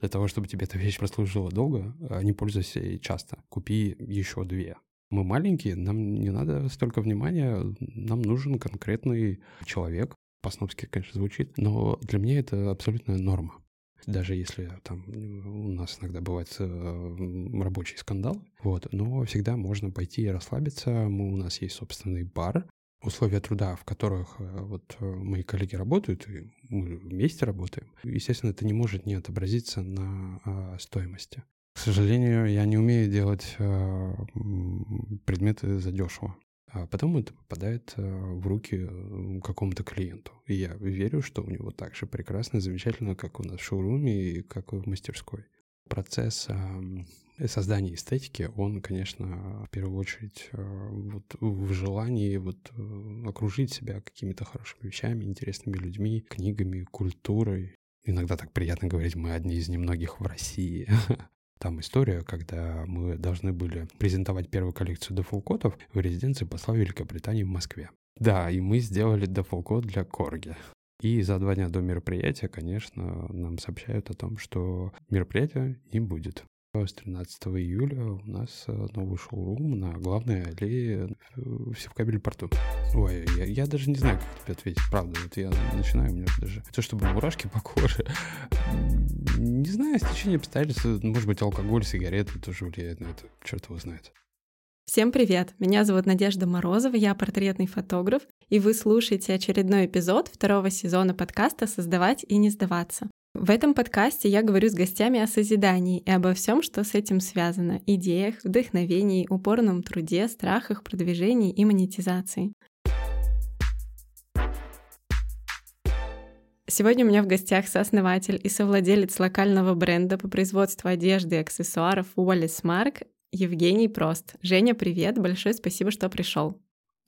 Для того, чтобы тебе эта вещь прослужила долго, а не пользуйся ей часто. Купи еще две. Мы маленькие, нам не надо столько внимания, нам нужен конкретный человек. По-снобски, конечно, звучит, но для меня это абсолютная норма. Даже если там у нас иногда бывают э, рабочие скандалы, вот, но всегда можно пойти и расслабиться. Мы, у нас есть собственный бар, условия труда, в которых э, вот э, мои коллеги работают, и мы вместе работаем, естественно, это не может не отобразиться на а, стоимости. К сожалению, я не умею делать а, предметы задешево. А потом это попадает в руки какому-то клиенту. И я верю, что у него так же прекрасно, замечательно, как у нас в шоуруме и как в мастерской. Процесс создания эстетики, он, конечно, в первую очередь э, вот в желании вот э, окружить себя какими-то хорошими вещами, интересными людьми, книгами, культурой. Иногда так приятно говорить, мы одни из немногих в России. Там история, когда мы должны были презентовать первую коллекцию дефолкотов в резиденции посла Великобритании в Москве. Да, и мы сделали дефолкот для Корги. И за два дня до мероприятия, конечно, нам сообщают о том, что мероприятия не будет. С 13 июля у нас э, новый шоурум на главной аллее в Севкабель порту. Ой, я, я даже не знаю, как тебе ответить, правда. Вот я начинаю, у меня даже то, чтобы мурашки по коже. Не знаю, стечение обстоятельств, может быть, алкоголь, сигареты тоже влияет на это. Черт его знает. Всем привет! Меня зовут Надежда Морозова, я портретный фотограф, и вы слушаете очередной эпизод второго сезона подкаста «Создавать и не сдаваться». В этом подкасте я говорю с гостями о созидании и обо всем, что с этим связано – идеях, вдохновении, упорном труде, страхах, продвижении и монетизации. Сегодня у меня в гостях сооснователь и совладелец локального бренда по производству одежды и аксессуаров Уоллес Марк Евгений Прост. Женя, привет, большое спасибо, что пришел.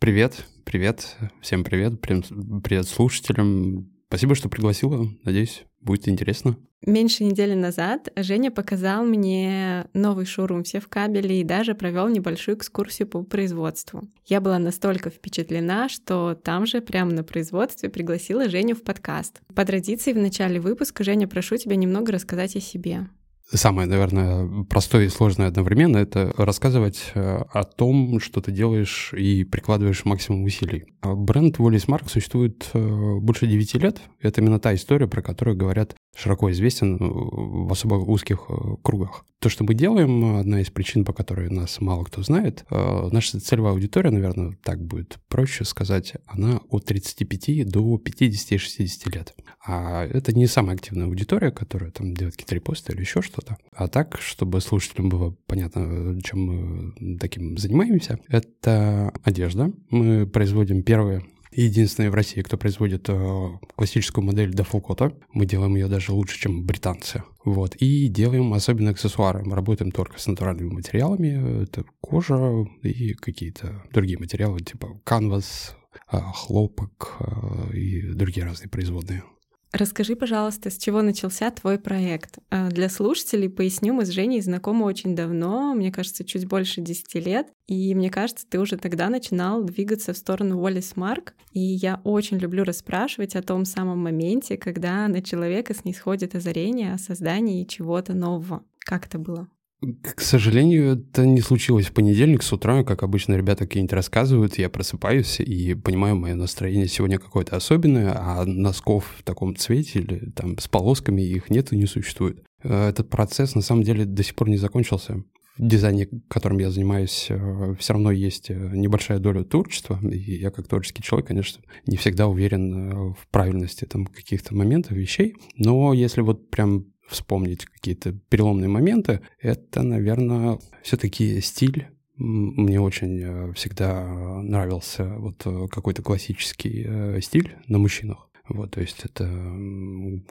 Привет, привет, всем привет, привет слушателям. Спасибо, что пригласила, надеюсь, Будет интересно. Меньше недели назад Женя показал мне новый шоурум все в кабеле и даже провел небольшую экскурсию по производству. Я была настолько впечатлена, что там же, прямо на производстве, пригласила Женю в подкаст. По традиции в начале выпуска, Женя, прошу тебя немного рассказать о себе. Самое, наверное, простое и сложное одновременно — это рассказывать э, о том, что ты делаешь и прикладываешь максимум усилий. Бренд Wallis Mark существует э, больше 9 лет. Это именно та история, про которую говорят широко известен э, в особо узких кругах. То, что мы делаем, одна из причин, по которой нас мало кто знает, наша целевая аудитория, наверное, так будет проще сказать, она от 35 до 50-60 лет. А это не самая активная аудитория, которая там делает какие-то репосты или еще что-то. А так, чтобы слушателям было понятно, чем мы таким занимаемся, это одежда. Мы производим первые единственные в России, кто производит э, классическую модель Дафлкота. Мы делаем ее даже лучше, чем британцы. Вот. И делаем особенно аксессуары. Мы работаем только с натуральными материалами. Это кожа и какие-то другие материалы, типа канвас, э, хлопок э, и другие разные производные. Расскажи, пожалуйста, с чего начался твой проект? А, для слушателей поясню, мы с Женей знакомы очень давно, мне кажется, чуть больше 10 лет, и мне кажется, ты уже тогда начинал двигаться в сторону Уоллес Марк, и я очень люблю расспрашивать о том самом моменте, когда на человека снисходит озарение о создании чего-то нового. Как это было? К сожалению, это не случилось в понедельник с утра, как обычно ребята какие-нибудь рассказывают, я просыпаюсь и понимаю, мое настроение сегодня какое-то особенное, а носков в таком цвете или там с полосками их нет и не существует. Э, этот процесс на самом деле до сих пор не закончился. В дизайне, которым я занимаюсь, э, все равно есть э, небольшая доля творчества, и я как творческий человек, конечно, не всегда уверен в правильности там каких-то моментов, вещей, но если вот прям вспомнить какие-то переломные моменты, это, наверное, все-таки стиль. Мне очень э, всегда нравился вот э, какой-то классический э, стиль на мужчинах. Вот, то есть это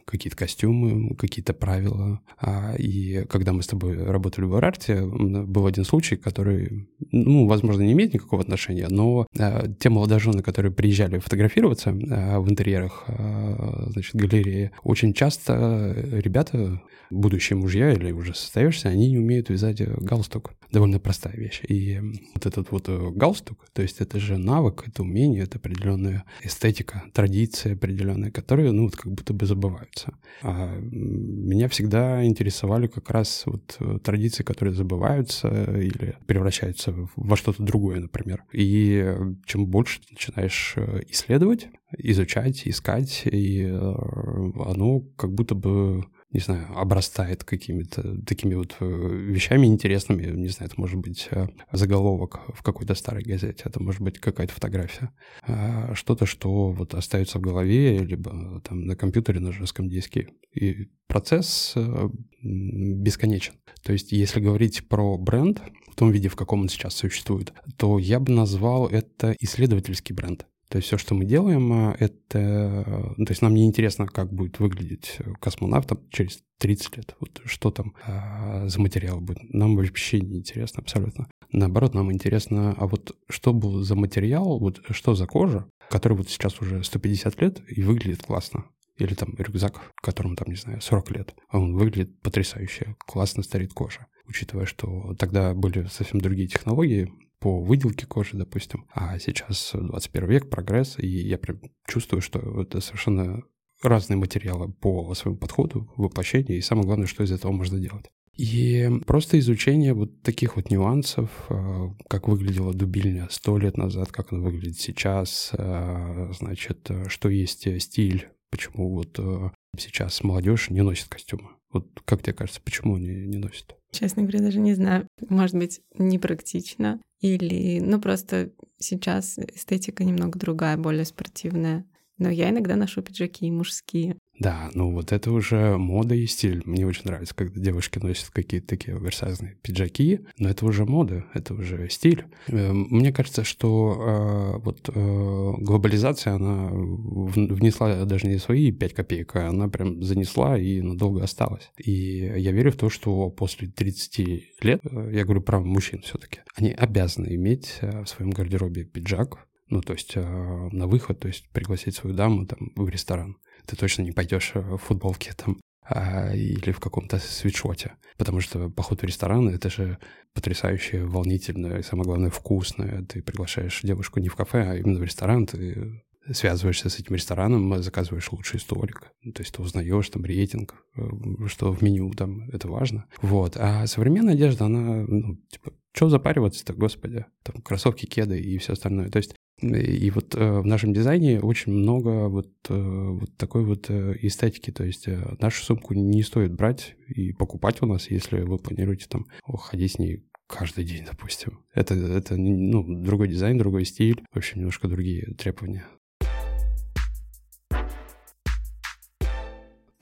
какие-то костюмы, какие-то правила. А, и когда мы с тобой работали в Арарте, был один случай, который, ну, возможно, не имеет никакого отношения, но а, те молодожены, которые приезжали фотографироваться а, в интерьерах, а, значит, галереи, очень часто ребята, будущие мужья или уже состоявшиеся, они не умеют вязать галстук. Довольно простая вещь. И вот этот вот галстук, то есть это же навык, это умение, это определенная эстетика, традиция определенная определенные, которые, ну, вот как будто бы забываются. А меня всегда интересовали как раз вот э, традиции, которые забываются или превращаются во что-то другое, например. И чем больше ты начинаешь э, исследовать, изучать, искать, и э, оно как будто бы не знаю, обрастает какими-то такими вот э, вещами интересными. Не знаю, это может быть э, заголовок в какой-то старой газете, это может быть какая-то фотография. А что-то, что вот остается в голове, либо там на компьютере, на жестком диске. И процесс э, бесконечен. То есть, если говорить про бренд в том виде, в каком он сейчас существует, то я бы назвал это исследовательский бренд. То есть все, что мы делаем, а, это... Ну, то есть нам не интересно, как будет выглядеть космонавт через 30 лет. Вот что там а, за материал будет. Нам вообще не интересно абсолютно. Наоборот, нам интересно, а вот что был за материал, вот что за кожа, который вот сейчас уже 150 лет и выглядит классно. Или там рюкзак, которому там, не знаю, 40 лет. А он выглядит потрясающе, классно старит кожа. Учитывая, что тогда были совсем другие технологии, по выделке кожи, допустим. А сейчас 21 век, прогресс, и я прям чувствую, что это совершенно разные материалы по своему подходу, воплощению, и самое главное, что из этого можно делать. И просто изучение вот таких вот нюансов, а, как выглядела дубильня сто лет назад, как она выглядит сейчас, а, значит, что есть стиль, почему вот сейчас молодежь не носит костюмы. Вот как тебе кажется, почему они не носят? Честно говоря, даже не знаю. Может быть, непрактично. Или, ну, просто сейчас эстетика немного другая, более спортивная. Но я иногда ношу пиджаки мужские. Да, ну вот это уже мода и стиль. Мне очень нравится, когда девушки носят какие-то такие оверсайзные пиджаки, но это уже мода, это уже стиль. Эм, мне кажется, что э, вот э, глобализация, она внесла даже не свои 5 копеек, а она прям занесла и надолго осталась. И я верю в то, что после 30 лет, э, я говорю про мужчин все-таки, они обязаны иметь в своем гардеробе пиджак, ну, то есть на выход, то есть пригласить свою даму там в ресторан ты точно не пойдешь э, в футболке там а, или в каком-то свитшоте. Потому что поход в ресторан — это же потрясающе волнительно и, самое главное, вкусно. Ты приглашаешь девушку не в кафе, а именно в ресторан, ты связываешься с этим рестораном, заказываешь лучший столик. То есть ты узнаешь там рейтинг, э, что в меню там, это важно. Вот. А современная одежда, она, ну, типа, что запариваться-то, господи? Там кроссовки, кеды и все остальное. То есть и вот э, в нашем дизайне очень много вот, э, вот такой вот э, эстетики. То есть нашу сумку не стоит брать и покупать у нас, если вы планируете там ходить с ней каждый день, допустим. Это, это ну, другой дизайн, другой стиль, в общем, немножко другие требования.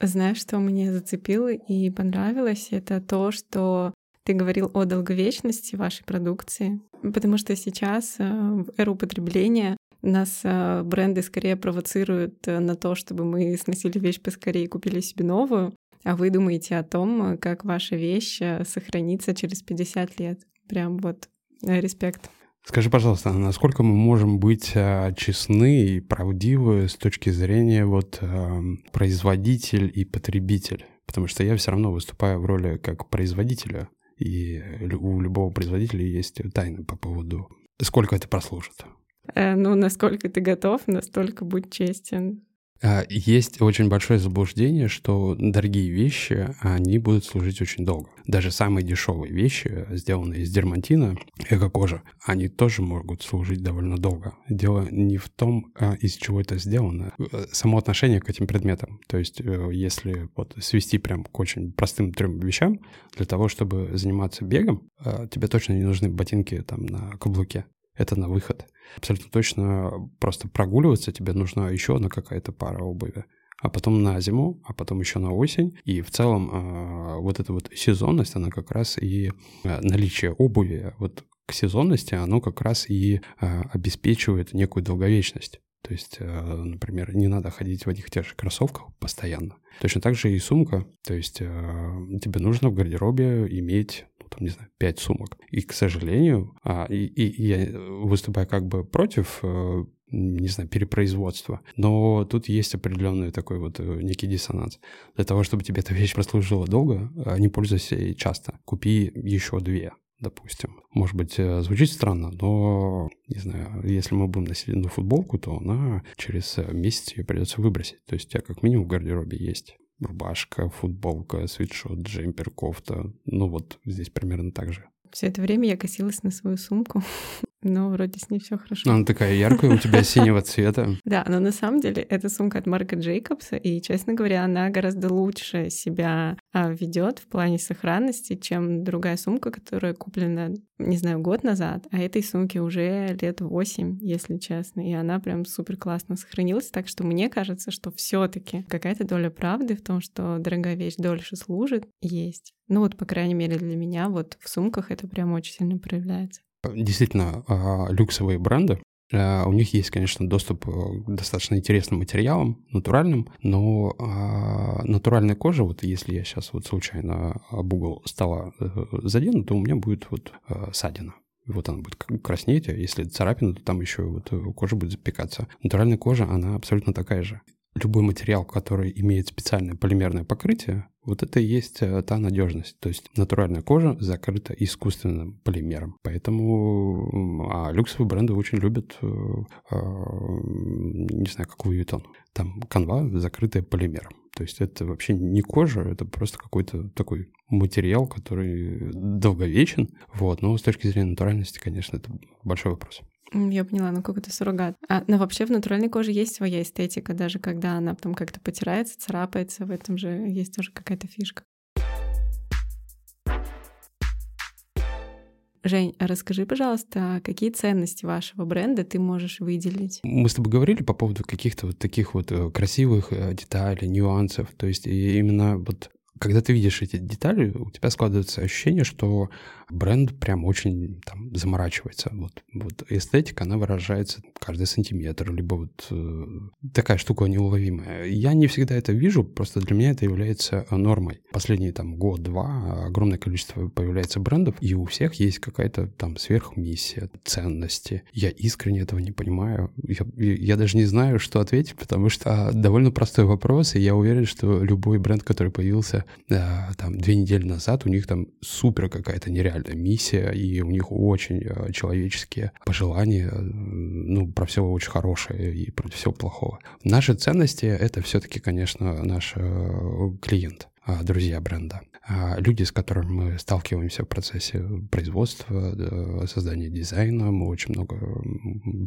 Знаешь, что мне зацепило и понравилось? Это то, что ты говорил о долговечности вашей продукции, потому что сейчас э, в эру потребления нас э, бренды скорее провоцируют э, на то, чтобы мы сносили вещь поскорее и купили себе новую, а вы думаете о том, как ваша вещь сохранится через 50 лет. Прям вот респект. Скажи, пожалуйста, насколько мы можем быть честны и правдивы с точки зрения вот производитель и потребитель? Потому что я все равно выступаю в роли как производителя и у любого производителя есть тайны по поводу, сколько это прослужит. Э, ну, насколько ты готов, настолько будь честен. А, есть очень большое заблуждение, что дорогие вещи, они будут служить очень долго. Даже самые дешевые вещи, сделанные из дермантина, эко-кожа, они тоже могут служить довольно долго. Дело не в том, а, из чего это сделано, э, само отношение к этим предметам. То есть, э, если вот свести прям к очень простым трем вещам, для того, чтобы заниматься бегом, а, тебе точно не нужны ботинки там на каблуке это на выход. Абсолютно точно просто прогуливаться тебе нужна еще одна какая-то пара обуви а потом на зиму, а потом еще на осень. И в целом э, вот эта вот сезонность, она как раз и э, наличие обуви вот к сезонности, оно как раз и э, обеспечивает некую долговечность. То есть, э, например, не надо ходить в одних и тех же кроссовках постоянно. Точно так же и сумка. То есть э, тебе нужно в гардеробе иметь там, не знаю, пять сумок. И, к сожалению, а, и, и, я выступаю как бы против э, не знаю, перепроизводства. Но тут есть определенный такой вот э, некий диссонанс. Для того, чтобы тебе эта вещь прослужила долго, а не пользуйся ей часто. Купи еще две. допустим. Может быть, э, звучит странно, но, не знаю, если мы будем носить одну футболку, то она через э, месяц ее придется выбросить. То есть у тебя как минимум в гардеробе есть рубашка, футболка, свитшот, джемпер, кофта. Ну вот здесь примерно так же. Все это время я косилась на свою сумку, но вроде с ней все хорошо. Она такая яркая, у тебя синего цвета. Да, но на самом деле это сумка от Марка Джейкобса, и, честно говоря, она гораздо лучше себя а, ведет в плане сохранности, чем другая сумка, которая куплена, не знаю, год назад, а этой сумке уже лет восемь, если честно, и она прям супер классно сохранилась, так что мне кажется, что все таки какая-то доля правды в том, что дорогая вещь дольше служит, есть. Ну вот, по крайней мере, для меня вот в сумках это прям очень сильно проявляется. Действительно, а, люксовые бренды, а, у них есть, конечно, доступ э, к достаточно интересным материалам, натуральным, но а, натуральная кожа, вот если я сейчас вот случайно об угол стола э, задену, то у меня будет вот э, ссадина. Вот она будет краснеть, а если царапина, то там еще вот кожа будет запекаться. Натуральная кожа, она абсолютно такая же любой материал, который имеет специальное полимерное покрытие, вот это и есть э, та надежность. То есть натуральная кожа закрыта искусственным полимером. Поэтому а люксовые бренды очень любят, э, а, не знаю, какую Vuitton. Там канва закрытая полимером. То есть это вообще не кожа, это просто какой-то такой материал, который долговечен. Вот. Но с точки зрения натуральности, конечно, это большой вопрос. Я поняла, ну какой-то суррогат. А, но вообще в натуральной коже есть своя эстетика, даже когда она там как-то потирается, царапается, в этом же есть тоже какая-то фишка. Жень, а расскажи, пожалуйста, какие ценности вашего бренда ты можешь выделить? Мы с тобой говорили по поводу каких-то вот таких вот э, красивых э, деталей, нюансов. То есть именно вот когда ты видишь эти детали, у тебя складывается ощущение, что бренд прям очень там заморачивается. Вот, вот эстетика, она выражается каждый сантиметр, либо вот э, такая штука неуловимая. Я не всегда это вижу, просто для меня это является нормой. Последние там год-два огромное количество появляется брендов, и у всех есть какая-то там сверхмиссия, ценности. Я искренне этого не понимаю. Я, я даже не знаю, что ответить, потому что довольно простой вопрос, и я уверен, что любой бренд, который появился там две недели назад, у них там супер какая-то нереальная реальная миссия, и у них очень э, человеческие пожелания, э, ну, про все очень хорошее и про все плохого. Наши ценности — это все-таки, конечно, наш э, клиент друзья бренда. Люди, с которыми мы сталкиваемся в процессе производства, создания дизайна, мы очень много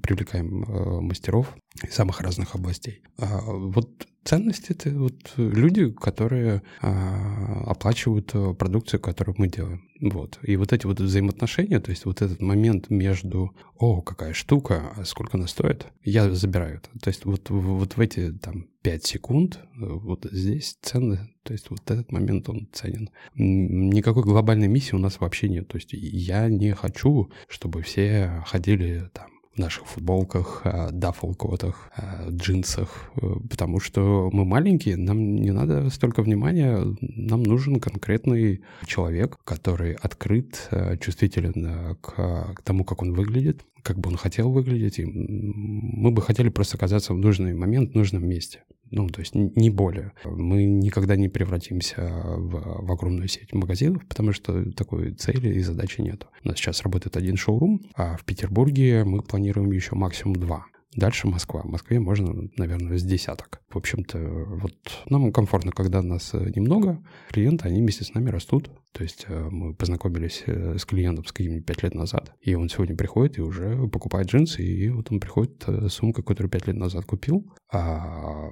привлекаем мастеров из самых разных областей. Вот Ценность — это вот люди, которые а, оплачивают э, продукцию, которую мы делаем. Вот. И вот эти вот взаимоотношения, то есть вот этот момент между «О, какая штука, а сколько она стоит?» Я забираю это. То есть вот, вот в эти там 5 секунд э, вот здесь ценно, то есть вот этот момент он ценен. Никакой глобальной миссии у нас вообще нет. То есть я не хочу, чтобы все ходили там в наших футболках, э, даффл-котах, э, джинсах, э, потому что мы маленькие, нам не надо столько внимания, нам нужен конкретный человек, который открыт, чувствителен к, к тому, как он выглядит, как бы он хотел выглядеть, и мы бы хотели просто оказаться в нужный момент, в нужном месте. Ну, то есть не более. Мы никогда не превратимся в, в огромную сеть магазинов, потому что такой цели и задачи нет. У нас сейчас работает один шоурум, а в Петербурге мы планируем еще максимум два. Дальше Москва. В Москве можно, наверное, с десяток. В общем-то, вот нам комфортно, когда нас э, немного. Клиенты, они вместе с нами растут. То есть э, мы познакомились э, с клиентом с каким-нибудь пять лет назад, и он сегодня приходит и уже покупает джинсы, и вот он приходит с сумкой, которую пять лет назад купил, а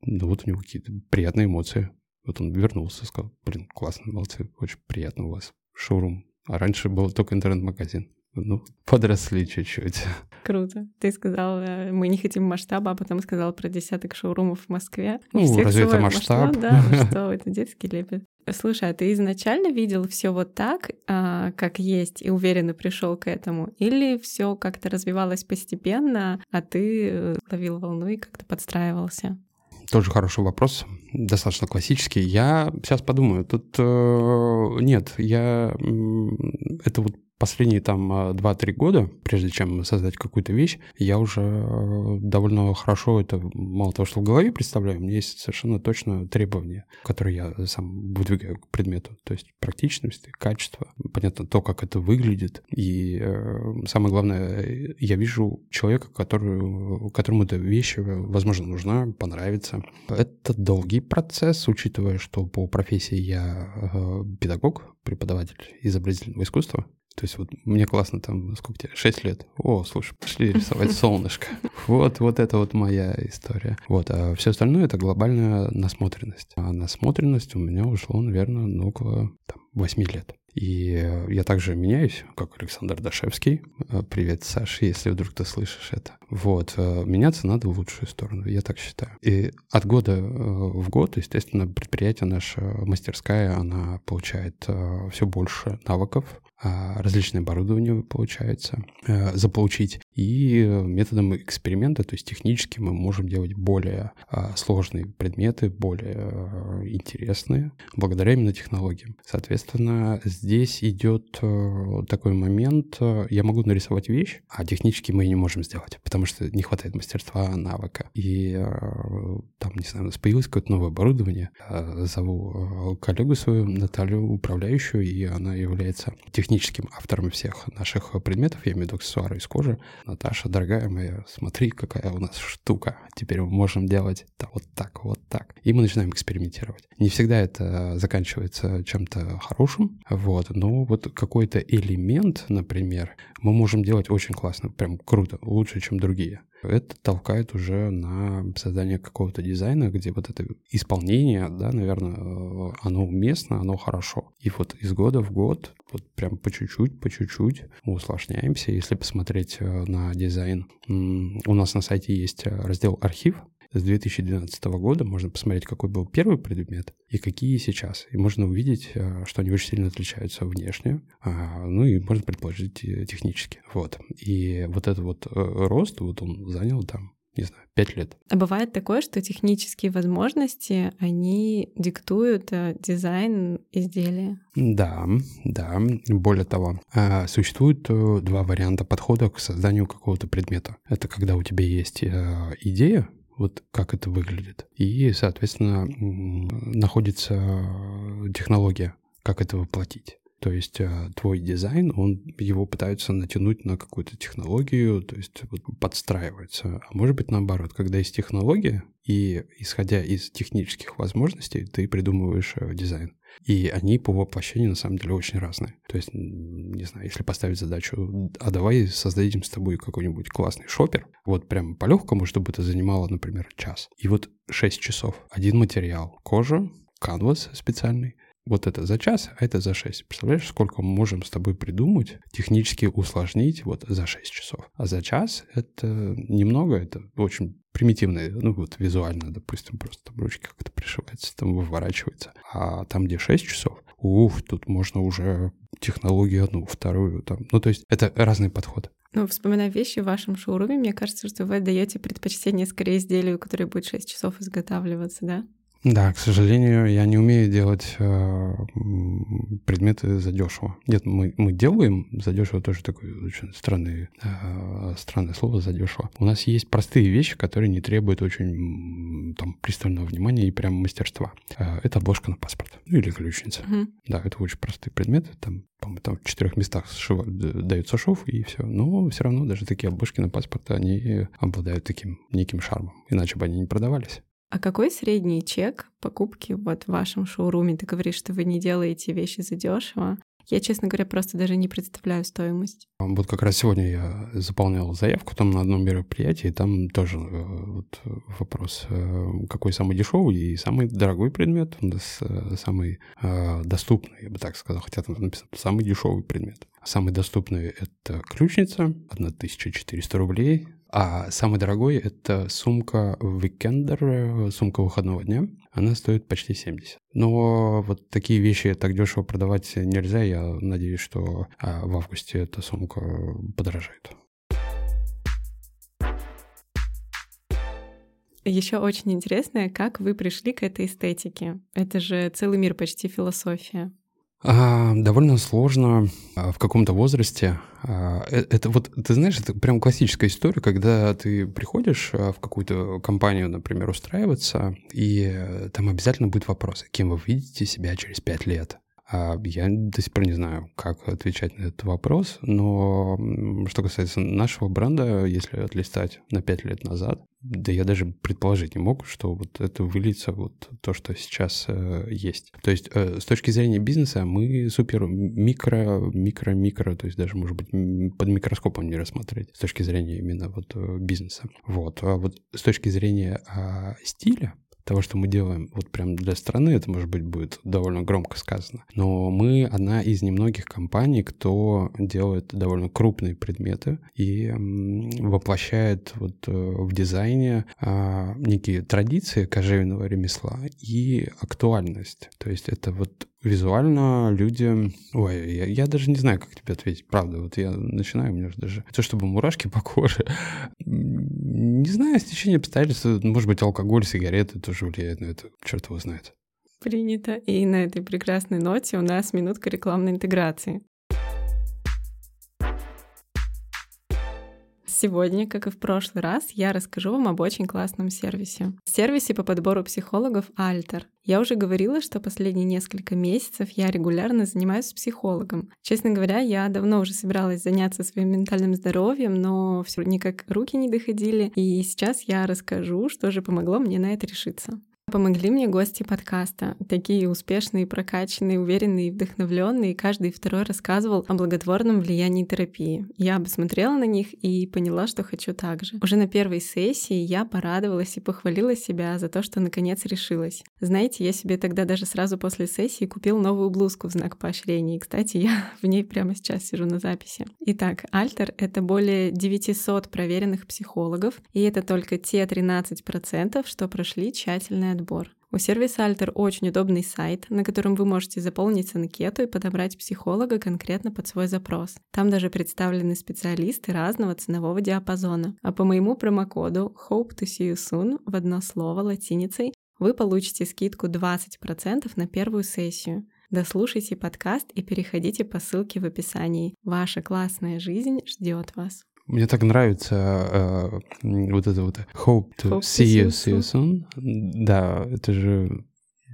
ну, вот у него какие-то приятные эмоции. Вот он вернулся, сказал, блин, классно, молодцы, очень приятно у вас шоурум. А раньше был только интернет-магазин ну, подросли чуть-чуть. Круто. Ты сказал, э, мы не хотим масштаба, а потом сказал про десяток шоурумов в Москве. Ну, разве это масштаб? масштаб? Да, ну что, это детский лепет. Слушай, а ты изначально видел все вот так, а, как есть, и уверенно пришел к этому? Или все как-то развивалось постепенно, а ты э, ловил волну и как-то подстраивался? Тоже хороший вопрос, достаточно классический. Я сейчас подумаю, тут э, нет, я это вот последние там 2-3 года, прежде чем создать какую-то вещь, я уже э, довольно хорошо это, мало того, что в голове представляю, у меня есть совершенно точно требования, которые я сам выдвигаю к предмету. То есть практичность, качество, понятно, то, как это выглядит. И э, самое главное, я вижу человека, который, которому эта вещь, возможно, нужна, понравится. Это долгий процесс, учитывая, что по профессии я э, педагог, преподаватель изобразительного искусства. То есть вот мне классно там, сколько тебе, 6 лет. О, слушай, пошли рисовать солнышко. Вот, вот это вот моя история. Вот, а все остальное — это глобальная насмотренность. А насмотренность у меня ушло, наверное, ну, около там, 8 лет. И я также меняюсь, как Александр Дашевский. Э, привет, Саша, если вдруг ты слышишь это. Вот, э, меняться надо в лучшую сторону, я так считаю. И от года э, в год, естественно, предприятие наша мастерская, она получает все больше навыков, а, различное оборудование получается заполучить. И методом эксперимента, то есть технически мы можем делать более а, сложные предметы, более интересные, благодаря именно технологиям. Соответственно, здесь идет такой момент, я могу нарисовать вещь, а технически мы ее не можем сделать, потому что не хватает мастерства, навыка. И там, не знаю, появилось какое-то новое оборудование. Зову коллегу свою, Наталью, управляющую, и она является техническим автором всех наших предметов, я имею в виду аксессуары из кожи. Наташа, дорогая моя, смотри, какая у нас штука. Теперь мы можем делать да, вот так, вот так. И мы начинаем экспериментировать. Не всегда это заканчивается чем-то хорошим, вот, но вот какой-то элемент, например, мы можем делать очень классно, прям круто, лучше, чем другие это толкает уже на создание какого-то дизайна, где вот это исполнение, да, наверное, э, оно уместно, оно хорошо. И вот из года в год, вот прям по чуть-чуть, по чуть-чуть мы усложняемся. Если посмотреть э, на дизайн, у нас на сайте есть э, раздел «Архив», с 2012 года можно посмотреть, какой был первый предмет и какие сейчас. И можно увидеть, э, что они очень сильно отличаются внешне, а, ну и можно предположить э, технически. Вот. И вот этот вот э, рост, вот он занял там не знаю, пять лет. А бывает такое, что технические возможности, они диктуют дизайн изделия? Да, да. Более того, существует два варианта подхода к созданию какого-то предмета. Это когда у тебя есть идея, вот как это выглядит. И, соответственно, находится технология, как это воплотить. То есть э, твой дизайн, он его пытаются натянуть на какую-то технологию, то есть вот подстраивается. А может быть наоборот, когда есть технология, и исходя из технических возможностей, ты придумываешь э, дизайн. И они по воплощению на самом деле очень разные. То есть, не знаю, если поставить задачу, а давай создадим с тобой какой-нибудь классный шопер, вот прям по-легкому, чтобы это занимало, например, час. И вот 6 часов. Один материал. Кожа, канвас специальный, вот это за час, а это за 6. Представляешь, сколько мы можем с тобой придумать, технически усложнить вот за 6 часов. А за час это немного, это очень примитивное, ну вот визуально, допустим, просто там ручки как-то пришиваются, там выворачивается. А там, где 6 часов, ух, тут можно уже технологию одну, вторую там. Ну, то есть это разный подход. Ну, вспоминая вещи в вашем шоуруме, мне кажется, что вы отдаете предпочтение скорее изделию, которое будет 6 часов изготавливаться, да? Да, к сожалению, я не умею делать э, предметы задешево. Нет, мы, мы делаем задешево тоже такое очень странное, э, странное слово задешево. У нас есть простые вещи, которые не требуют очень там пристального внимания и прям мастерства. Э, это обложка на паспорт ну, или ключница. Mm-hmm. Да, это очень простые предметы. Там, по-моему, там в четырех местах шива, дается шов и все. Но все равно даже такие обложки на паспорт, они обладают таким неким шармом. Иначе бы они не продавались. А какой средний чек покупки вот в вашем шоуруме? Ты говоришь, что вы не делаете вещи задешево. Я, честно говоря, просто даже не представляю стоимость. Вот как раз сегодня я заполнял заявку там на одном мероприятии, там тоже э, вот вопрос, э, какой самый дешевый и самый дорогой предмет, э, самый доступный, я бы так сказал, хотя там написано самый дешевый предмет. Самый доступный — это ключница, 1400 рублей, а самый дорогой — это сумка Weekender, сумка выходного дня. Она стоит почти 70. Но вот такие вещи так дешево продавать нельзя. Я надеюсь, что а, в августе эта сумка подорожает. Еще очень интересно, как вы пришли к этой эстетике. Это же целый мир почти философия. А, довольно сложно а, в каком-то возрасте. А, э, это вот, ты знаешь, это прям классическая история, когда ты приходишь в какую-то компанию, например, устраиваться, и э, там обязательно будет вопрос, кем вы видите себя через пять лет. А я до сих пор не знаю, как отвечать на этот вопрос, но что касается нашего бренда, если отлистать на 5 лет назад, да я даже предположить не мог, что вот это выльется вот то, что сейчас э, есть. То есть э, с точки зрения бизнеса мы супер микро, микро, микро, то есть даже, может быть, под микроскопом не рассмотреть с точки зрения именно вот э, бизнеса. Вот. А вот с точки зрения э, стиля, того, что мы делаем вот прям для страны, это, может быть, будет довольно громко сказано. Но мы одна из немногих компаний, кто делает довольно крупные предметы и воплощает вот э, в дизайне а, некие традиции кожевенного ремесла и актуальность. То есть это вот визуально люди... Ой, я, я даже не знаю, как тебе ответить, правда. Вот я начинаю, у меня же даже... То, чтобы мурашки по коже. Не знаю, стечение обстоятельств, может быть, алкоголь, сигареты тоже влияют на это, черт его знает. Принято. И на этой прекрасной ноте у нас минутка рекламной интеграции. Сегодня, как и в прошлый раз, я расскажу вам об очень классном сервисе. Сервисе по подбору психологов Альтер. Я уже говорила, что последние несколько месяцев я регулярно занимаюсь с психологом. Честно говоря, я давно уже собиралась заняться своим ментальным здоровьем, но все никак руки не доходили. И сейчас я расскажу, что же помогло мне на это решиться. Помогли мне гости подкаста. Такие успешные, прокачанные, уверенные и вдохновленные. Каждый второй рассказывал о благотворном влиянии терапии. Я посмотрела на них и поняла, что хочу так же. Уже на первой сессии я порадовалась и похвалила себя за то, что наконец решилась. Знаете, я себе тогда даже сразу после сессии купил новую блузку в знак поощрения. И, кстати, я в ней прямо сейчас сижу на записи. Итак, Альтер — это более 900 проверенных психологов, и это только те 13%, что прошли тщательное отбор. У сервиса Alter очень удобный сайт, на котором вы можете заполнить анкету и подобрать психолога конкретно под свой запрос. Там даже представлены специалисты разного ценового диапазона. А по моему промокоду Hope to see you soon в одно слово латиницей вы получите скидку 20% на первую сессию. Дослушайте подкаст и переходите по ссылке в описании. Ваша классная жизнь ждет вас. Мне так нравится э, вот это вот hope to hope see you, see you soon. Да, это же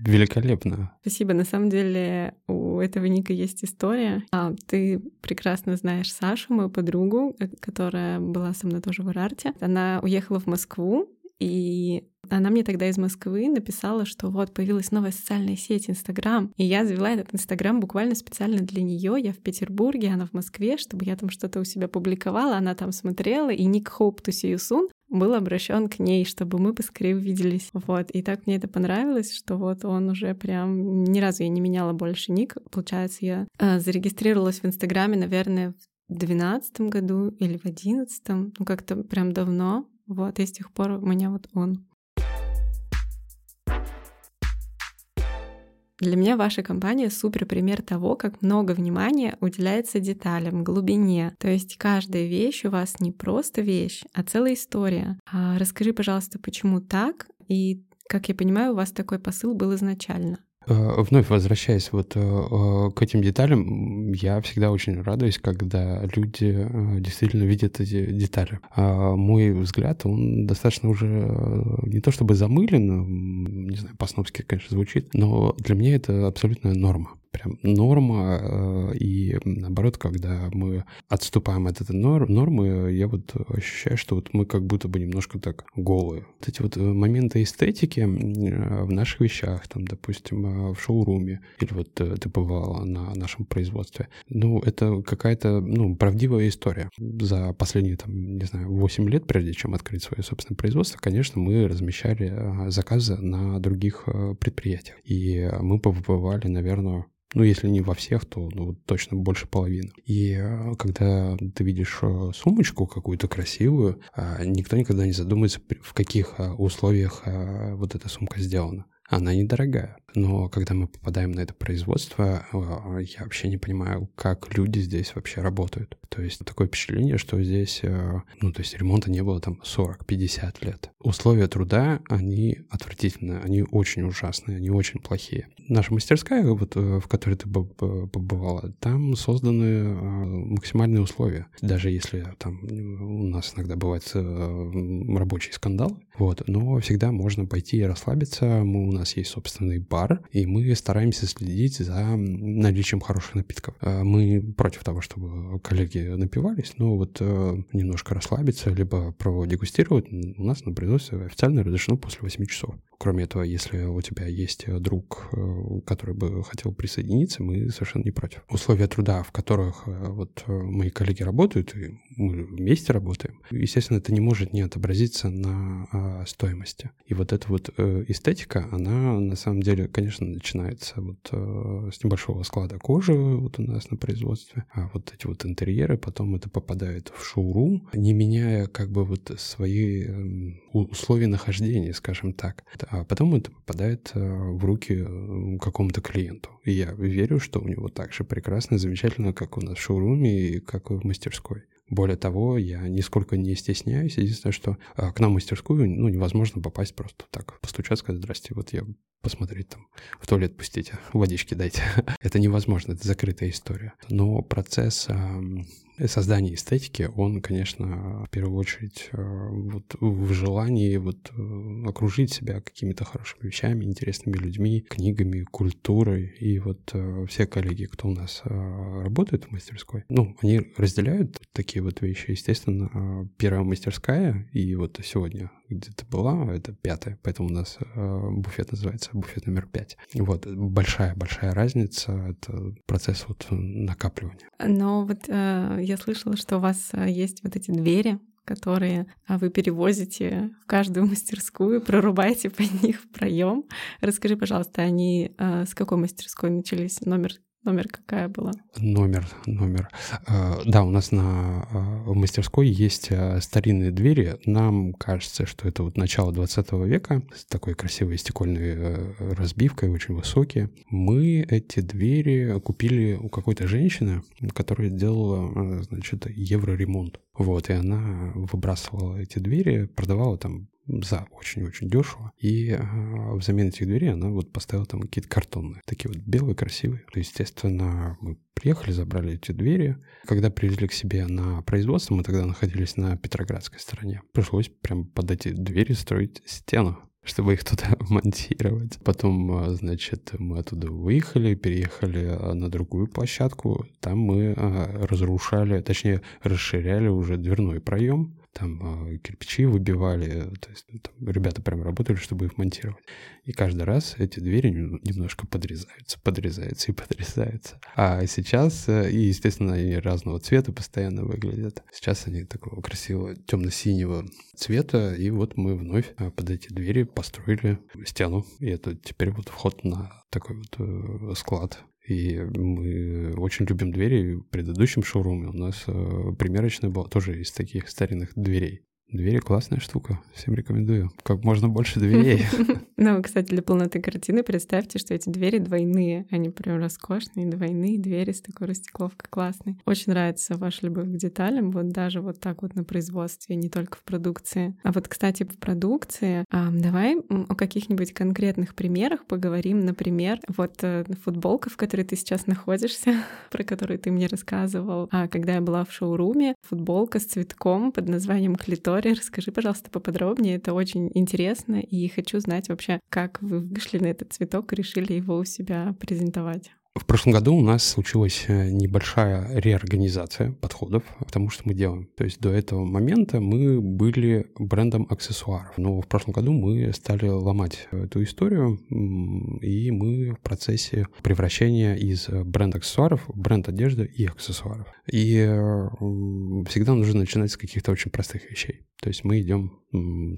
великолепно. Спасибо. На самом деле у этого ника есть история. А, ты прекрасно знаешь Сашу, мою подругу, э, которая была со мной тоже в Ирарте. Она уехала в Москву, и она мне тогда из Москвы написала, что вот появилась новая социальная сеть Инстаграм, и я завела этот Инстаграм буквально специально для нее. Я в Петербурге, она в Москве, чтобы я там что-то у себя публиковала, она там смотрела, и ник Hope to see you soon был обращен к ней, чтобы мы поскорее увиделись. Вот. И так мне это понравилось, что вот он уже прям... Ни разу я не меняла больше ник. Получается, я э, зарегистрировалась в Инстаграме, наверное, в двенадцатом году или в одиннадцатом, ну как-то прям давно. Вот, и с тех пор у меня вот он. Для меня ваша компания супер пример того, как много внимания уделяется деталям, глубине. То есть каждая вещь у вас не просто вещь, а целая история. А расскажи, пожалуйста, почему так и как я понимаю, у вас такой посыл был изначально. Э, вновь возвращаясь вот э, э, к этим деталям, я всегда очень радуюсь, когда люди действительно видят эти детали. А мой взгляд, он достаточно уже не то чтобы замылен, не знаю, по-сновски, конечно, звучит, но для меня это абсолютная норма прям норма, э, и наоборот, когда мы отступаем от этой нормы, я вот ощущаю, что вот мы как будто бы немножко так голые. Вот эти вот э, моменты эстетики э, в наших вещах, там, допустим, в шоуруме, или вот ты побывала на нашем производстве, ну, это какая-то, ну, правдивая история. За последние, там, не знаю, 8 лет, прежде чем открыть свое собственное производство, конечно, мы размещали заказы на других предприятиях. И мы побывали, наверное, ну, если не во всех, то ну, точно больше половины. И э, когда ты видишь э, сумочку какую-то красивую, а, никто никогда не задумывается, в каких э, условиях вот эта сумка сделана. она недорогая. Но когда мы попадаем на это производство, э, я вообще не понимаю, как люди здесь вообще работают. То есть такое впечатление, что здесь, э, ну, то есть ремонта не было там 40-50 лет. Условия труда, они отвратительные, они очень ужасные, они очень плохие. Наша мастерская, вот, э, в которой ты побывала, там созданы максимальные условия. Даже если там у нас иногда бывает рабочий скандал, вот, но всегда можно пойти и расслабиться. Мы, у нас есть собственный бар, бар, и мы стараемся следить за наличием хороших напитков. Э, мы против того, чтобы коллеги напивались, но вот э, немножко расслабиться, либо дегустировать у нас на производстве официально разрешено после 8 часов. Кроме этого, если у тебя есть э, друг, э, который бы хотел присоединиться, мы совершенно не против. Условия труда, в которых э, вот мои коллеги работают, и мы вместе работаем, естественно, это не может не отобразиться на а, стоимости. И вот эта вот эстетика, она на самом деле, конечно, начинается вот с небольшого склада кожи вот у нас на производстве, а вот эти вот интерьеры, потом это попадает в шоурум, не меняя как бы вот свои эм, условия нахождения, скажем так а потом это попадает э, в руки э, какому-то клиенту. И я верю, что у него так же прекрасно и замечательно, как у нас в шоуруме и как в мастерской. Более того, я нисколько не стесняюсь. Единственное, что а, к нам в мастерскую ну, невозможно попасть просто так. Постучать, сказать, здрасте, вот я посмотреть там, в туалет пустите, водички дайте. это невозможно, это закрытая история. Но процесс создания эстетики, он, конечно, в первую очередь э, вот в желании вот э, окружить себя какими-то хорошими вещами, интересными людьми, книгами, культурой. И вот э, все коллеги, кто у нас работает в мастерской, ну, они разделяют такие вот вещи. Естественно, первая мастерская, и вот сегодня где то была, это пятая, поэтому у нас буфет называется буфет номер пять. Вот, большая-большая разница, это процесс вот накапливания. Но вот я слышала, что у вас э, есть вот эти двери, которые а, вы перевозите в каждую мастерскую, прорубаете по них проем. Расскажи, пожалуйста, они э, с какой мастерской начались? Номер Номер какая была? Номер, номер. А, да, у нас на в мастерской есть а, старинные двери. Нам кажется, что это вот начало 20 века с такой красивой стекольной э, разбивкой, очень высокие. Мы эти двери купили у какой-то женщины, которая делала, э, значит, евроремонт. Вот, и она выбрасывала эти двери, продавала там за очень-очень дешево. И э, взамен этих дверей она вот поставила там какие-то картонные, такие вот белые, красивые. Естественно, мы приехали, забрали эти двери. Когда привезли к себе на производство, мы тогда находились на Петроградской стороне. Пришлось прям под эти двери строить стену чтобы их туда монтировать. Потом, а, значит, мы оттуда выехали, переехали а, на другую площадку. Там мы разрушали, точнее, расширяли уже дверной проем там э, кирпичи выбивали, то есть ну, там, ребята прям работали, чтобы их монтировать. И каждый раз эти двери немножко подрезаются, подрезаются и подрезаются. А сейчас, э, и, естественно, они разного цвета постоянно выглядят. Сейчас они такого красивого темно-синего цвета, и вот мы вновь э, под эти двери построили стену. И это теперь вот вход на такой вот склад и мы очень любим двери. В предыдущем шоуруме у нас э, примерочная была тоже из таких старинных дверей. Двери классная штука, всем рекомендую. Как можно больше дверей. Ну, кстати, для полноты картины представьте, что эти двери двойные, они прям роскошные, двойные двери с такой растекловкой классной. Очень нравится ваша любовь к деталям, вот даже вот так вот на производстве, не только в продукции. А вот, кстати, в продукции, давай о каких-нибудь конкретных примерах поговорим. Например, вот э, футболка, в которой ты сейчас находишься, про которую ты мне рассказывал, а когда я была в шоуруме, футболка с цветком под названием клитор история. Расскажи, пожалуйста, поподробнее. Это очень интересно, и хочу знать вообще, как вы вышли на этот цветок и решили его у себя презентовать. В прошлом году у нас случилась э, небольшая реорганизация подходов к тому, что мы делаем. То есть до этого момента мы были брендом аксессуаров, но в прошлом году мы стали ломать эту историю, и мы в процессе превращения из бренда аксессуаров в бренд одежды и аксессуаров. И всегда нужно начинать с каких-то очень простых вещей. То есть мы идем,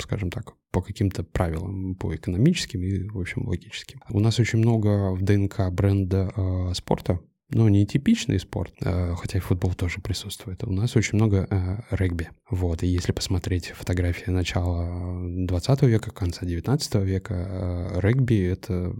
скажем так, по каким-то правилам, по экономическим и, в общем, логическим. У нас очень много в ДНК бренда э, спорта, но не типичный спорт, э, хотя и футбол тоже присутствует. У нас очень много э, регби. Вот, и если посмотреть фотографии начала 20 века, конца 19 века, э, регби — это,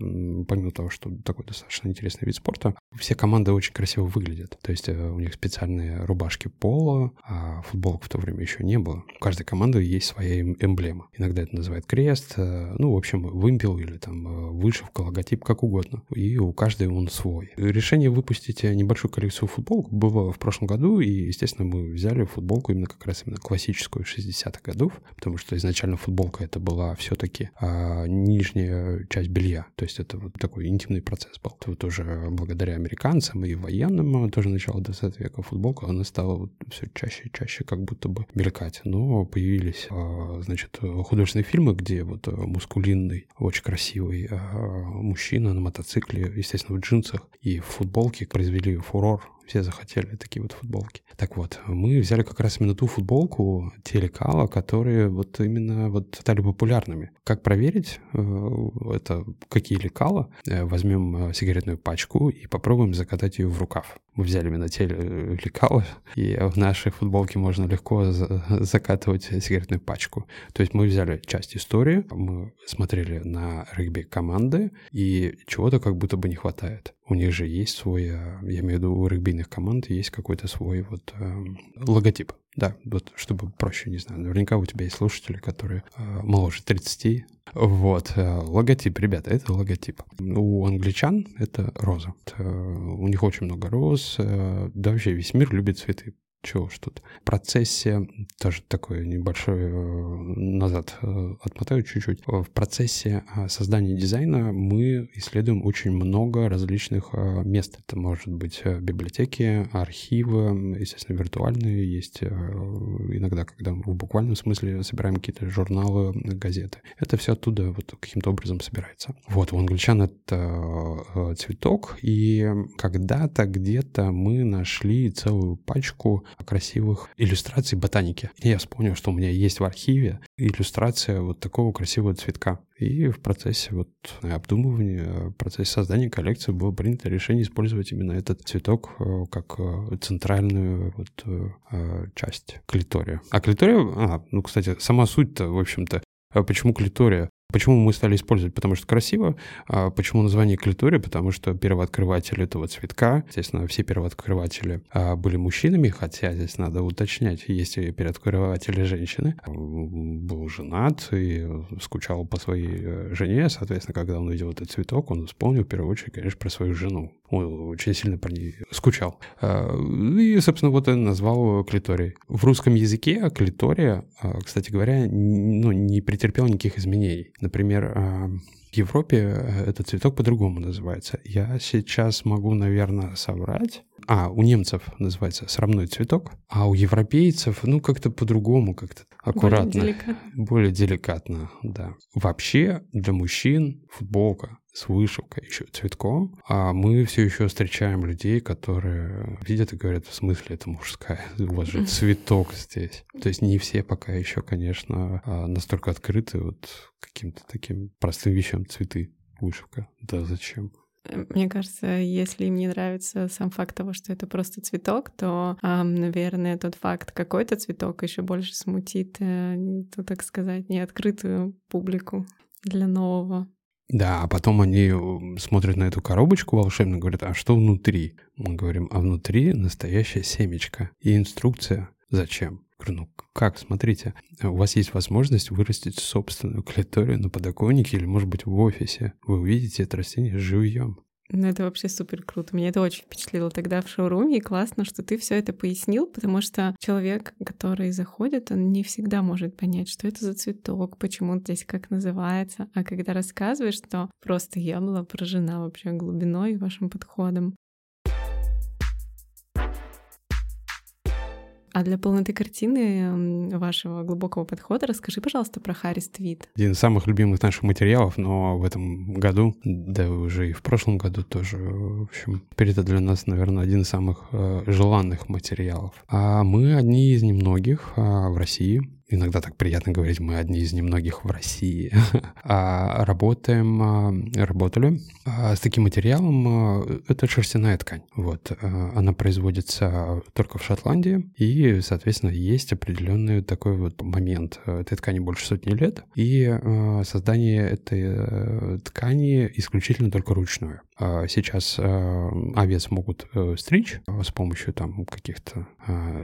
помимо того, что такой достаточно интересный вид спорта, все команды очень красиво выглядят. То есть у них специальные рубашки поло, а футболок в то время еще не было. У каждой команды есть своя эм, эмблема. Иногда это называют крест, ну, в общем, вымпел или там вышивка, логотип, как угодно. И у каждой он свой. Решение выпустить небольшую коллекцию футболок было в прошлом году, и, естественно, мы взяли футболку именно как раз именно классическую 60-х годов, потому что изначально футболка это была все-таки а, нижняя часть белья, то есть это вот такой интимный процесс был. Тут уже благодаря американцам и военным тоже начало 20 века футболка, она стала вот все чаще и чаще как будто бы мелькать. Но появились, а, значит, художественные фильмы, где вот мускулинный, очень красивый а, мужчина на мотоцикле, естественно, в джинсах и в футболке произвели фурор все захотели такие вот футболки. Так вот, мы взяли как раз именно ту футболку, те лекала, которые вот именно вот стали популярными. Как проверить э, это, какие лекала? Э, возьмем э, сигаретную пачку и попробуем закатать ее в рукав. Мы взяли именно те лекала, и в нашей футболке можно легко закатывать сигаретную пачку. То есть мы взяли часть истории, мы смотрели на регби команды, и чего-то как будто бы не хватает у них же есть свой, я имею в виду у регбийных команд есть какой-то свой вот э, логотип. Да, вот чтобы проще, не знаю, наверняка у тебя есть слушатели, которые э, моложе 30. Вот, э, логотип, ребята, это логотип. У англичан это роза. Это, у них очень много роз. Э, да вообще весь мир любит цветы. Чего уж тут. В процессе, тоже такой небольшой э, назад э, отмотаю чуть-чуть. В процессе э, создания дизайна мы исследуем очень много различных мест. Это может быть библиотеки, архивы, естественно, виртуальные. Есть иногда, когда в буквальном смысле собираем какие-то журналы, газеты. Это все оттуда вот каким-то образом собирается. Вот, у англичан это цветок, и когда-то где-то мы нашли целую пачку красивых иллюстраций ботаники. И я вспомнил, что у меня есть в архиве иллюстрация вот такого красивого цветка. И в процессе вот обдумывания, в процессе создания коллекции было принято решение использовать именно этот цветок э, как э, центральную вот э, часть клитория. А клитория, а, ну, кстати, сама суть-то, в общем-то, почему клитория? Почему мы стали использовать? Потому что красиво. А почему название клитория? Потому что первооткрыватель этого цветка, естественно, все первооткрыватели а, были мужчинами, хотя здесь надо уточнять, есть и первооткрыватели женщины. Был женат и скучал по своей э, жене, соответственно, когда он увидел этот цветок, он вспомнил в первую очередь, конечно, про свою жену. Он очень сильно по ней скучал. А, и, собственно, вот он назвал клиторией. В русском языке клитория, а, кстати говоря, ну, не претерпел никаких изменений. Например, а, в Европе э, этот цветок по-другому называется. Я сейчас могу, наверное, соврать. А, у немцев называется срамной цветок, а у европейцев, ну, как-то по-другому, как-то аккуратно. Более деликатно. Более деликатно, да. Вообще для мужчин футболка с вышивкой, еще цветком, а мы все еще встречаем людей, которые видят и говорят, в смысле это мужская, у вас же цветок здесь. То есть не все пока еще, конечно, а, настолько открыты вот каким-то таким простым вещам цветы, вышивка. Да зачем? Мне кажется, если им не нравится сам факт того, что это просто цветок, то, наверное, тот факт, какой то цветок, еще больше смутит, э, то, так сказать, неоткрытую публику для нового. Да, а потом они смотрят на эту коробочку волшебно, говорят, а что внутри? Мы говорим, а внутри настоящая семечка и инструкция. Зачем? Говорю, ну как, смотрите, у вас есть возможность вырастить собственную клиторию на подоконнике или, может быть, в офисе. Вы увидите это растение живьем. Ну, это вообще супер круто. Меня это очень впечатлило тогда в шоуруме, и классно, что ты все это пояснил, потому что человек, который заходит, он не всегда может понять, что это за цветок, почему он здесь как называется. А когда рассказываешь, то просто я была поражена вообще глубиной вашим подходом. А для полноты картины вашего глубокого подхода расскажи, пожалуйста, про Харрис Твит. Один из самых любимых наших материалов, но в этом году, да уже и в прошлом году тоже, в общем, теперь это для нас, наверное, один из самых э, желанных материалов. А мы одни из немногих а, в России, иногда так приятно говорить, мы одни из немногих в России, а работаем, а, работали а, с таким материалом, это шерстяная ткань. Вот, она производится только в Шотландии, и, соответственно, есть определенный такой вот момент. Этой ткани больше сотни лет, и создание этой э, ткани исключительно только ручное. Сейчас овец могут э, стричь с помощью там каких-то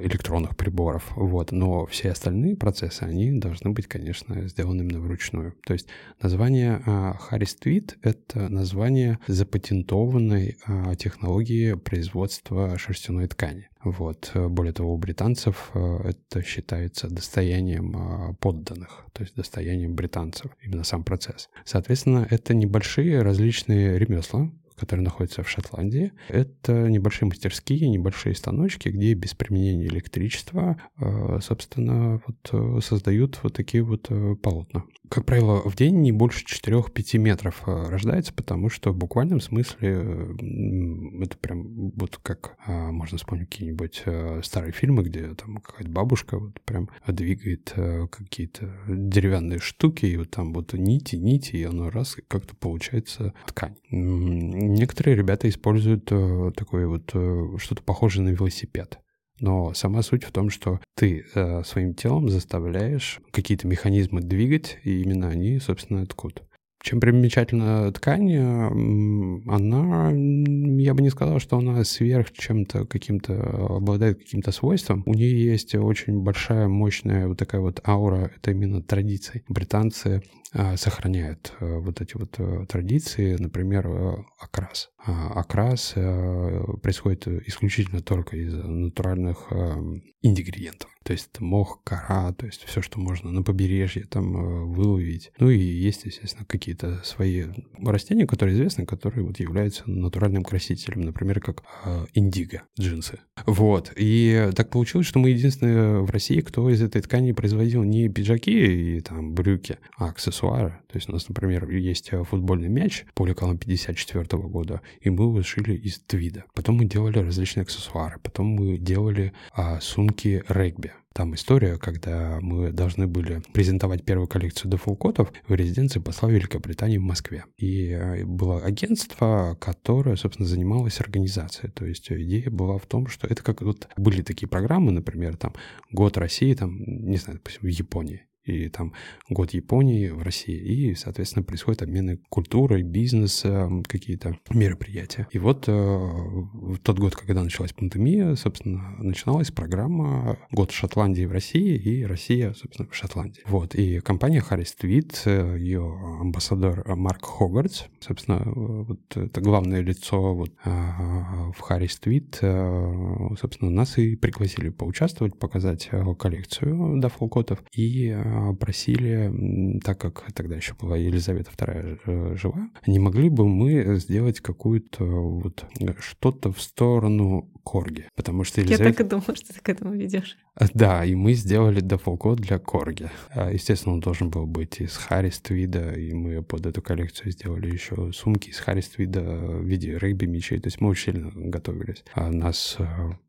электронных приборов, вот, но все остальные процессы, они должны быть, конечно, сделаны именно вручную. То есть название Harris Tweed — это название запатентованной а, технологии производства шерстяной ткани. Вот. Более того, у британцев а, это считается достоянием а, подданных, то есть достоянием британцев, именно сам процесс. Соответственно, это небольшие различные ремесла, которые находятся в Шотландии. Это небольшие мастерские, небольшие станочки, где без применения электричества, э, собственно, вот э, создают вот такие вот э, полотна. Как правило, в день не больше 4-5 метров рождается, потому что в буквальном смысле это прям вот как можно вспомнить какие-нибудь старые фильмы, где там какая-то бабушка вот прям двигает какие-то деревянные штуки, и вот там вот нити, нити, и оно раз как-то получается ткань Некоторые ребята используют э, такое вот э, что-то похожее на велосипед. Но сама суть в том, что ты э, своим телом заставляешь какие-то механизмы двигать, и именно они, собственно, ткут. Чем примечательна ткань, она, я бы не сказал, что она сверх чем-то каким-то, обладает каким-то свойством. У нее есть очень большая, мощная вот такая вот аура, это именно традиции. Британцы а, сохраняют а, вот эти вот а, традиции, например, окрас. Окрас происходит исключительно только из натуральных ингредиентов. То есть мох, кора, то есть все, что можно на побережье там э, выловить. Ну и есть, естественно, какие-то свои растения, которые известны, которые вот являются натуральным красителем, например, как э, индиго, джинсы. Вот. И так получилось, что мы единственные в России, кто из этой ткани производил не пиджаки и там брюки, а аксессуары. То есть у нас, например, есть футбольный мяч по лекалам 54 года, и мы его сшили из твида. Потом мы делали различные аксессуары, потом мы делали а, сумки регби. Там история, когда мы должны были презентовать первую коллекцию дефолкотов в резиденции посла Великобритании в Москве. И э, было агентство, которое, собственно, занималось организацией. То есть идея была в том, что это как вот были такие программы, например, там год России, там, не знаю, допустим, в Японии и там год Японии в России, и, соответственно, происходят обмены культурой, бизнеса, какие-то мероприятия. И вот э, в тот год, когда началась пандемия, собственно, начиналась программа «Год Шотландии в России» и «Россия, собственно, в Шотландии». Вот, и компания Harris Tweed, ее амбассадор Марк Хогартс, собственно, вот это главное лицо вот э, в Harris Tweed, э, собственно, нас и пригласили поучаствовать, показать коллекцию дафлкотов и а, просили, так как тогда еще была Елизавета II э, жива, не могли бы мы сделать какую-то вот что-то в сторону Корги? Потому что Елизавета... Я так и думала, что ты к этому ведешь. Да, и мы сделали дефолкод для Корги. А, естественно, он должен был быть из Харрис Твида, и мы под эту коллекцию сделали еще сумки из Харрис Твида в виде регби-мечей. То есть мы очень сильно готовились. А нас э,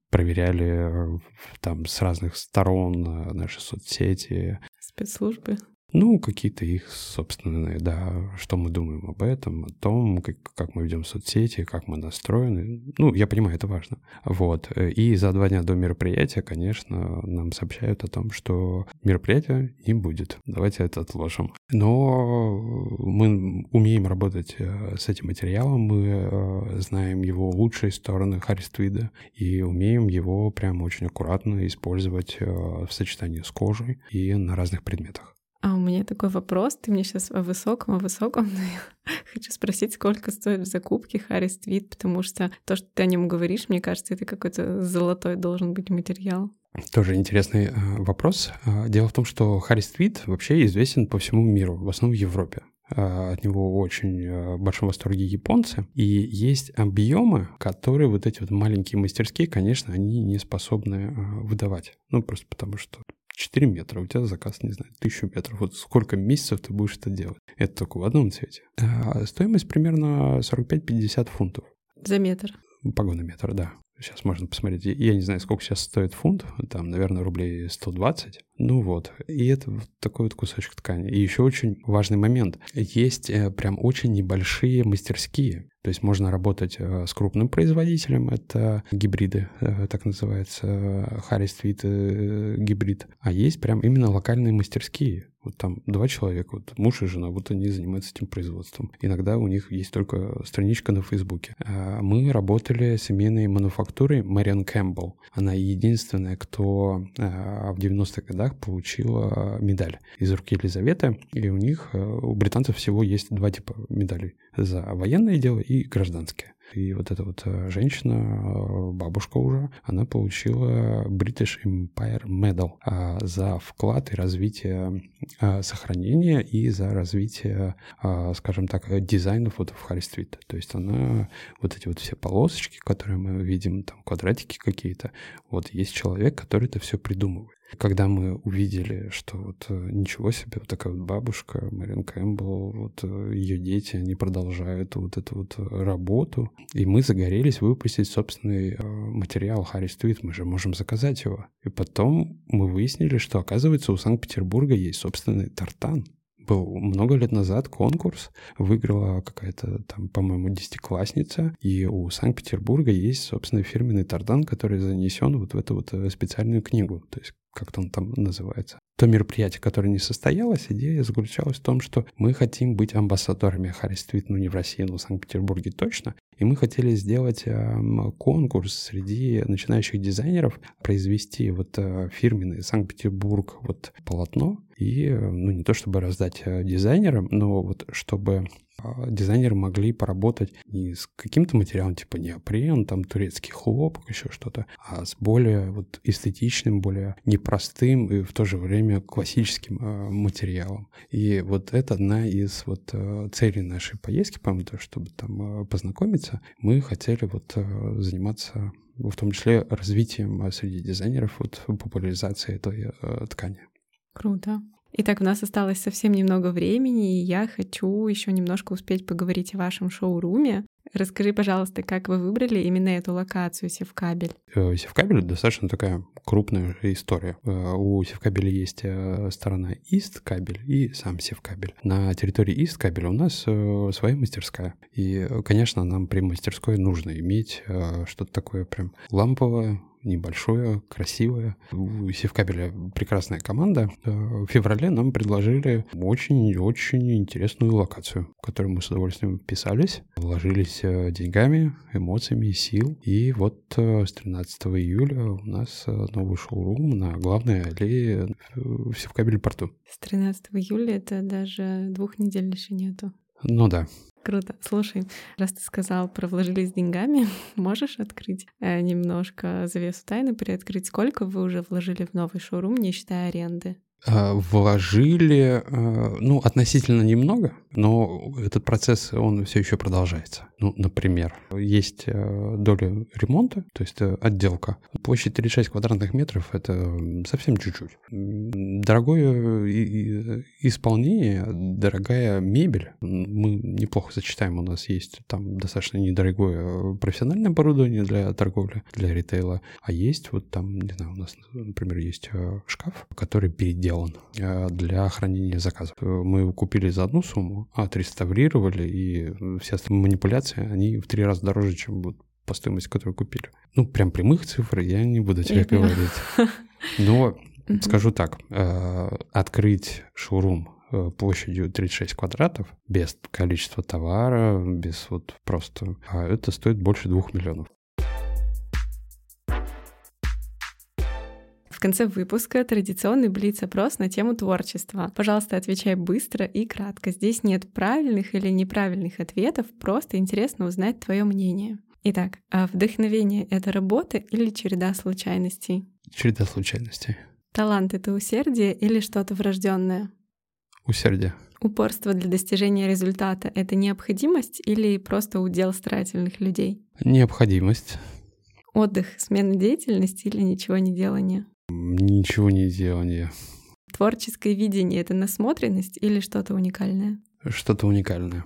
проверяли э, там с разных сторон наши соцсети, спецслужбы? Ну, какие-то их собственные, да, что мы думаем об этом, о том, как, как мы ведем соцсети, как мы настроены. Ну, я понимаю, это важно. Вот. И за два дня до мероприятия, конечно, нам сообщают о том, что мероприятия не будет. Давайте это отложим. Но мы умеем работать э, с этим материалом, мы э, знаем его лучшие стороны Хариствида и умеем его прям очень аккуратно использовать э, в сочетании с кожей и на разных предметах. А меня такой вопрос. Ты мне сейчас о высоком, о высоком, но я хочу спросить, сколько стоит в закупке Харрис Твит, потому что то, что ты о нем говоришь, мне кажется, это какой-то золотой должен быть материал. Тоже интересный э, вопрос. Э, дело в том, что Харрис Твит вообще известен по всему миру, в основном в Европе. Э, от него очень э, в большом восторге японцы. И есть объемы, которые вот эти вот маленькие мастерские, конечно, они не способны э, выдавать. Ну, просто потому что 4 метра, у тебя заказ, не знаю, 1000 метров. Вот сколько месяцев ты будешь это делать? Это только в одном цвете. А стоимость примерно 45-50 фунтов. За метр? Погонный метр, да. Сейчас можно посмотреть. Я не знаю, сколько сейчас стоит фунт. Там, наверное, рублей 120. Ну вот. И это вот такой вот кусочек ткани. И еще очень важный момент. Есть э, прям очень небольшие мастерские. То есть можно работать э, с крупным производителем, это гибриды, э, так называется, Harry Street гибрид. А есть прям именно локальные мастерские. Вот там два человека, вот муж и жена, вот они занимаются этим производством. Иногда у них есть только страничка на Фейсбуке. А мы работали с семейной мануфактурой Мэриан Кэмпбелл. Она единственная, кто в 90-х годах получила медаль из руки Елизаветы. И у них, у британцев всего есть два типа медалей. За военное дело и гражданское. И вот эта вот э, женщина, э, бабушка уже, она получила British Empire Medal а, за вклад и развитие а, сохранения и за развитие, скажем так, дизайнов вот в Харри Стрит. То есть она вот эти вот все полосочки, которые мы видим, там квадратики какие-то, вот есть человек, который это все придумывает. Когда мы увидели, что вот э, ничего себе, вот такая вот бабушка, Марин Кэмпбелл, вот э, ее дети, они продолжают вот эту вот э, работу, и мы загорелись выпустить собственный материал Харри Твит, мы же можем заказать его. И потом мы выяснили, что, оказывается, у Санкт-Петербурга есть собственный тартан был много лет назад конкурс, выиграла какая-то там, по-моему, десятиклассница, и у Санкт-Петербурга есть, собственно, фирменный тардан, который занесен вот в эту вот специальную книгу. То есть как-то он там называется. То мероприятие, которое не состоялось, идея заключалась в том, что мы хотим быть амбассадорами Харрис Твит, ну не в России, но в Санкт-Петербурге точно. И мы хотели сделать э, конкурс среди начинающих дизайнеров, произвести вот э, фирменный Санкт-Петербург вот полотно, и, э, ну, не то чтобы раздать э, дизайнерам, но вот чтобы дизайнеры могли поработать не с каким-то материалом типа неопрен, там турецкий хлопок, еще что-то, а с более вот эстетичным, более непростым и в то же время классическим э, материалом. И вот это одна из вот э, целей нашей поездки, помимо того, чтобы там э, познакомиться, мы хотели вот э, заниматься в том числе развитием среди дизайнеров вот популяризации этой э, ткани. Круто. Итак, у нас осталось совсем немного времени, и я хочу еще немножко успеть поговорить о вашем шоуруме. Расскажи, пожалуйста, как вы выбрали именно эту локацию Севкабель? Э, Севкабель достаточно такая крупная история. Э, у Севкабеля есть э, сторона Ист кабель и сам Севкабель. На территории Ист кабеля у нас своя мастерская. И, конечно, нам при мастерской нужно иметь что-то такое прям ламповое, небольшое, красивое. У Севкабеля прекрасная команда. В феврале нам предложили очень-очень интересную локацию, в которую мы с удовольствием вписались, вложились э, деньгами, эмоциями, сил. И вот э, с 13 июля у нас новый шоурум на главной аллее в Севкабель-порту. С 13 июля это даже двух недель еще нету. Ну да. Круто. Слушай, раз ты сказал про вложились деньгами, можешь открыть э, немножко завесу тайны, приоткрыть, сколько вы уже вложили в новый шоурум, не считая аренды? А, вложили, а, ну, относительно немного, но этот процесс, он все еще продолжается. Ну, например, есть а, доля ремонта, то есть э, отделка. Площадь 36 квадратных метров — это совсем чуть-чуть. Дорогое исполнение, дорогая мебель. Мы неплохо сочетаем, у нас есть там достаточно недорогое профессиональное оборудование для торговли, для ритейла, а есть вот там, не знаю, у нас, например, есть шкаф, который переделан сделан э, для хранения заказов. Мы его купили за одну сумму, отреставрировали, и все манипуляции, они в три раза дороже, чем вот по стоимости, которую купили. Ну, прям прямых цифр я не буду тебе говорить. Но скажу так, э, открыть шоурум э, площадью 36 квадратов, без количества товара, без вот просто... А это стоит больше двух миллионов. В конце выпуска традиционный блиц-опрос на тему творчества. Пожалуйста, отвечай быстро и кратко. Здесь нет правильных или неправильных ответов, просто интересно узнать твое мнение. Итак, а вдохновение — это работа или череда случайностей? Череда случайностей. Талант — это усердие или что-то врожденное? Усердие. Упорство для достижения результата — это необходимость или просто удел старательных людей? Необходимость. Отдых, смена деятельности или ничего не делания? Ничего не делание. Творческое видение — это насмотренность или что-то уникальное? Что-то уникальное.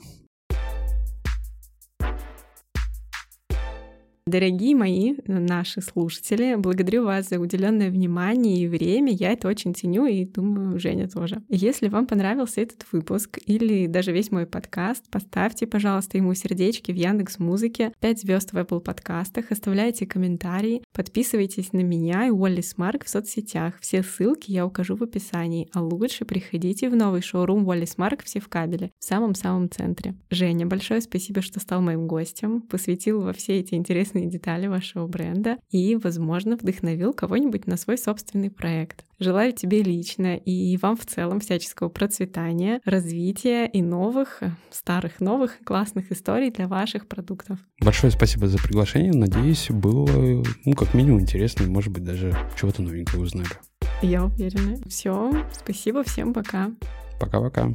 Дорогие мои наши слушатели, благодарю вас за уделенное внимание и время. Я это очень ценю и думаю, Женя тоже. Если вам понравился этот выпуск или даже весь мой подкаст, поставьте, пожалуйста, ему сердечки в Яндекс Музыке, 5 звезд в Apple подкастах, оставляйте комментарии, подписывайтесь на меня и Walleysmark в соцсетях. Все ссылки я укажу в описании, а лучше приходите в новый шоурум Walleysmark в Севкабеле, в самом-самом центре. Женя, большое спасибо, что стал моим гостем, посвятил во все эти интересные интересные детали вашего бренда и, возможно, вдохновил кого-нибудь на свой собственный проект. Желаю тебе лично и вам в целом всяческого процветания, развития и новых, старых, новых классных историй для ваших продуктов. Большое спасибо за приглашение. Надеюсь, было, ну, как минимум интересно и, может быть, даже чего-то новенького узнали. Я уверена. Все, спасибо, всем пока. Пока-пока.